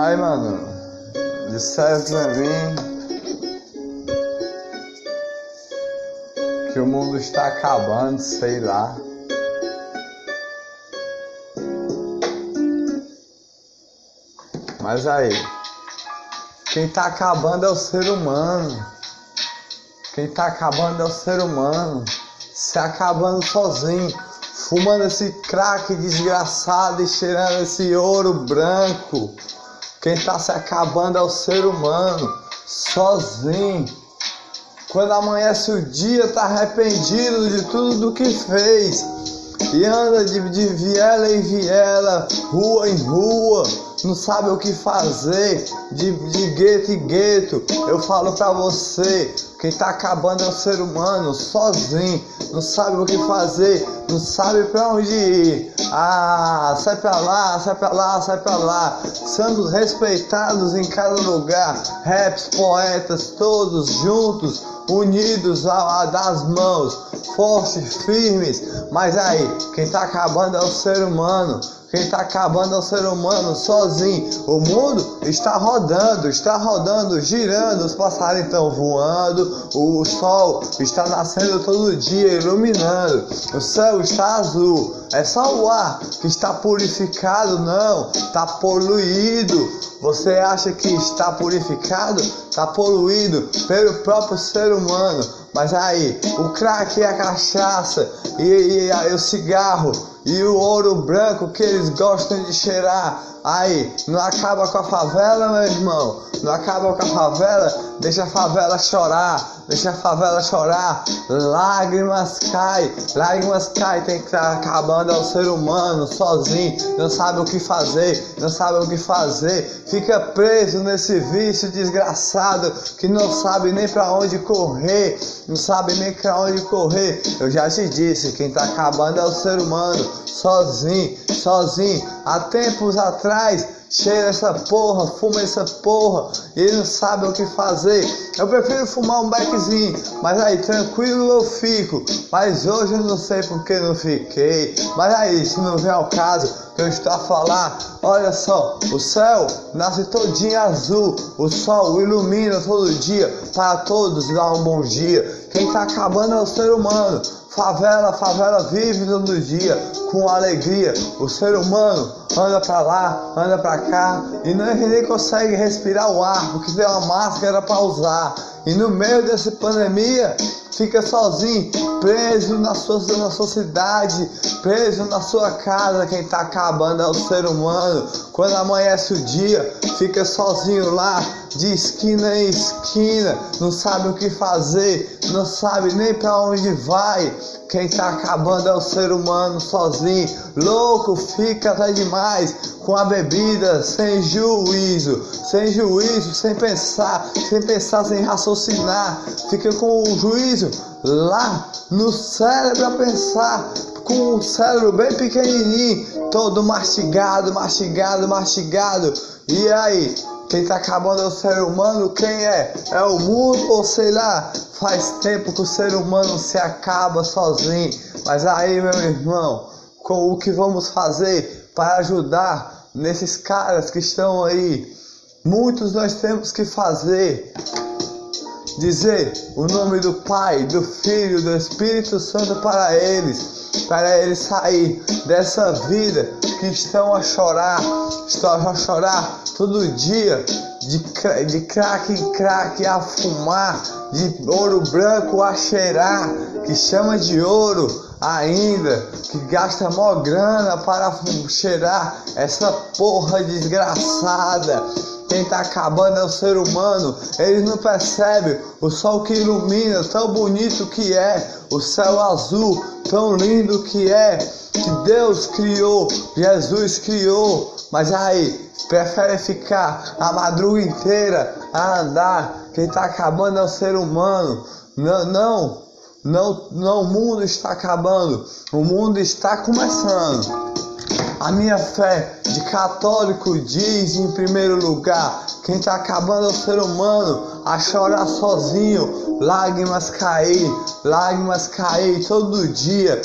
Aí, mano, disseram pra mim que o mundo está acabando, sei lá. Mas aí, quem tá acabando é o ser humano. Quem tá acabando é o ser humano. Se acabando sozinho, fumando esse crack desgraçado e cheirando esse ouro branco. Quem tá se acabando é o ser humano, sozinho. Quando amanhece o dia, tá arrependido de tudo do que fez. E anda de, de viela em viela, rua em rua, não sabe o que fazer, de, de gueto em gueto. Eu falo pra você, quem tá acabando é o ser humano, sozinho, não sabe o que fazer, não sabe pra onde ir. Ah, sai pra lá, sai pra lá, sai pra lá. Sendo respeitados em cada lugar, raps, poetas, todos juntos, unidos a, a das mãos, fortes, firmes. Mas aí, quem tá acabando é o ser humano. Quem está acabando é o ser humano sozinho. O mundo está rodando, está rodando, girando, os passarinhos estão voando, o sol está nascendo todo dia, iluminando, o céu está azul. É só o ar que está purificado, não, está poluído. Você acha que está purificado? Está poluído pelo próprio ser humano. Mas aí, o crack e a cachaça e, e, e o cigarro e o ouro branco que eles gostam de cheirar. Aí, não acaba com a favela, meu irmão. Não acaba com a favela, deixa a favela chorar, deixa a favela chorar. Lágrimas cai, lágrimas cai, tem que estar tá acabando. Ao ser humano sozinho, não sabe o que fazer, não sabe o que fazer, fica preso nesse vício desgraçado que não sabe nem para onde correr, não sabe nem para onde correr. Eu já te disse, quem tá acabando é o ser humano, sozinho, sozinho. Há tempos atrás cheira essa porra, fuma essa porra, e ele não sabe o que fazer. Eu prefiro fumar um beckzinho, mas aí tranquilo eu fico. Mas hoje eu não sei porque não fiquei. Mas aí, se não vem ao caso que eu estou a falar, olha só, o céu nasce todinho azul, o sol ilumina todo dia para todos dar um bom dia. Quem está acabando é o ser humano. Favela, favela vive todo dia com alegria. O ser humano anda para lá, anda para cá e não, nem consegue respirar o ar porque tem uma máscara para usar. E no meio dessa pandemia fica sozinho, preso na sua, na sua cidade, preso na sua casa. Quem está acabando é o ser humano. Quando amanhece o dia, fica sozinho lá, de esquina em esquina, não sabe o que fazer, não sabe nem para onde vai. Quem tá acabando é o ser humano sozinho, louco, fica até demais com a bebida, sem juízo, sem juízo, sem pensar, sem pensar, sem raciocinar, fica com o juízo lá no cérebro a pensar, com o cérebro bem pequenininho, todo mastigado, mastigado, mastigado. E aí, quem tá acabando é o ser humano, quem é? É o mundo ou sei lá? Faz tempo que o ser humano se acaba sozinho. Mas aí, meu irmão, com o que vamos fazer para ajudar nesses caras que estão aí? Muitos nós temos que fazer. Dizer o nome do Pai, do Filho, do Espírito Santo para eles para eles sair dessa vida que estão a chorar, estão a chorar todo dia de, de crack em crack a fumar, de ouro branco a cheirar, que chama de ouro ainda, que gasta mó grana para cheirar essa porra desgraçada. Quem tá acabando é o ser humano. Eles não percebem o sol que ilumina, tão bonito que é, o céu azul, tão lindo que é, que Deus criou, Jesus criou. Mas aí, prefere ficar a madruga inteira a andar. Quem tá acabando é o ser humano. Não, não, não, não, o mundo está acabando. O mundo está começando. A minha fé de católico diz em primeiro lugar: quem tá acabando é o ser humano a chorar sozinho, lágrimas cair, lágrimas cair todo dia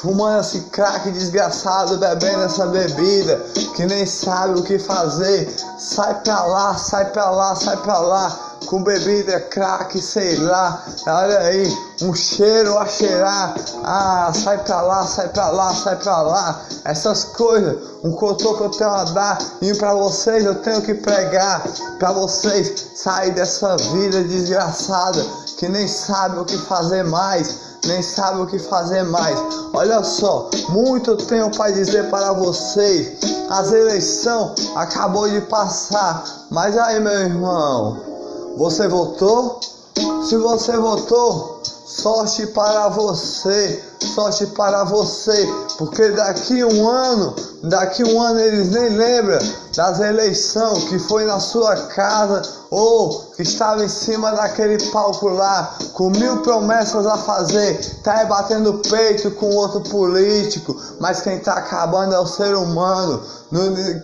fumando esse crack desgraçado, bebendo essa bebida, que nem sabe o que fazer. Sai pra lá, sai pra lá, sai pra lá, com bebida, crack, sei lá. Olha aí, um cheiro a cheirar. Ah, sai pra lá, sai pra lá, sai pra lá. Essas coisas, um cotô que eu tenho a dar. E pra vocês eu tenho que pregar. Pra vocês sair dessa vida desgraçada, que nem sabe o que fazer mais nem sabe o que fazer mais. Olha só, muito tenho para dizer para vocês. As eleições acabou de passar, mas aí meu irmão, você votou? Se você votou, sorte para você, sorte para você, porque daqui um ano, daqui um ano eles nem lembram das eleições que foi na sua casa ou que estava em cima daquele palco lá, com mil promessas a fazer, tá aí batendo peito com outro político, mas quem tá acabando é o ser humano.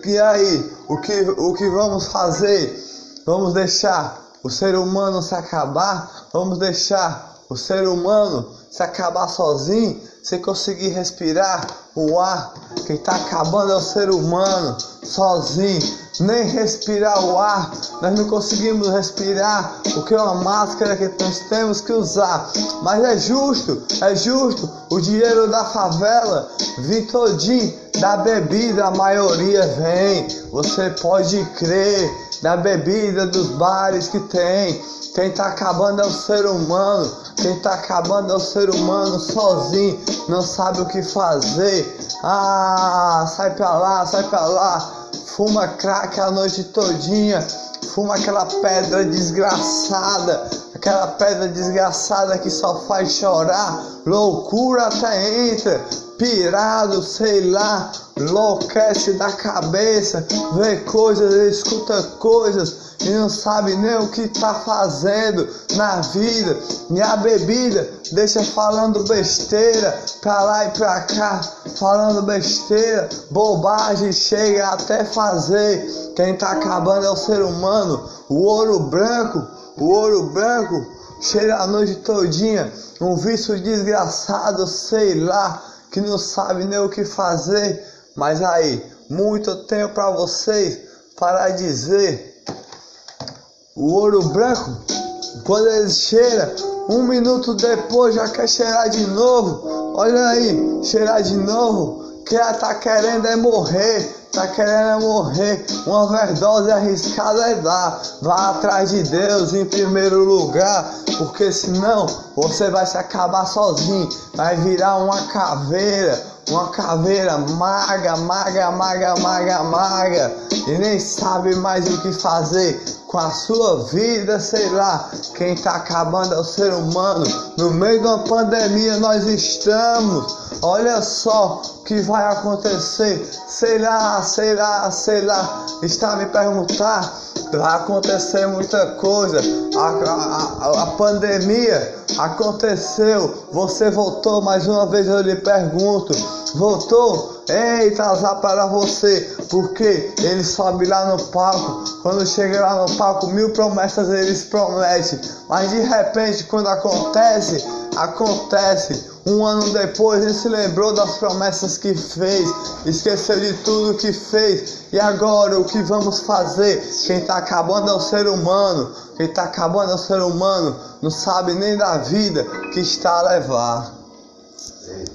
E aí, o que, o que vamos fazer? Vamos deixar o ser humano se acabar? Vamos deixar o ser humano se acabar sozinho, sem conseguir respirar o ar? Quem está acabando é o ser humano, sozinho nem respirar o ar, nós não conseguimos respirar, porque é uma máscara que nós temos que usar. Mas é justo, é justo, o dinheiro da favela vem todinho da bebida, a maioria vem, você pode crer, da bebida dos bares que tem. Quem tá acabando é o ser humano, quem tá acabando é o ser humano sozinho, não sabe o que fazer. Ah, sai pra lá, sai pra lá. Fuma crack a noite todinha, fuma aquela pedra desgraçada, aquela pedra desgraçada que só faz chorar, loucura até entra, pirado, sei lá, enlouquece da cabeça, vê coisas, escuta coisas e não sabe nem o que tá fazendo na vida, e a bebida deixa falando besteira pra lá e pra cá, falando besteira, bobagem, chega até fazer. Quem tá acabando é o ser humano, o ouro branco, o ouro branco, cheira a noite todinha, um vício desgraçado, sei lá, que não sabe nem o que fazer. Mas aí, muito tempo para vocês para dizer o ouro branco, quando ele cheira, um minuto depois já quer cheirar de novo. Olha aí, cheirar de novo. Que ela tá querendo é morrer, tá querendo é morrer. Uma overdose arriscada é dar. Vá atrás de Deus em primeiro lugar, porque senão você vai se acabar sozinho, vai virar uma caveira uma caveira maga, maga, maga, maga, maga, e nem sabe mais o que fazer com a sua vida, sei lá. Quem tá acabando é o ser humano. No meio de uma pandemia nós estamos. Olha só o que vai acontecer. Sei lá, sei lá, sei lá. Está a me perguntar. Vai acontecer muita coisa. A, a, a pandemia aconteceu. Você voltou mais uma vez. Eu lhe pergunto: voltou? Eita, azar para você, porque ele sobe lá no palco. Quando chega lá no palco, mil promessas eles prometem, mas de repente, quando acontece, acontece. Um ano depois ele se lembrou das promessas que fez, esqueceu de tudo que fez. E agora o que vamos fazer? Quem está acabando é o ser humano. Quem está acabando é o ser humano. Não sabe nem da vida que está a levar.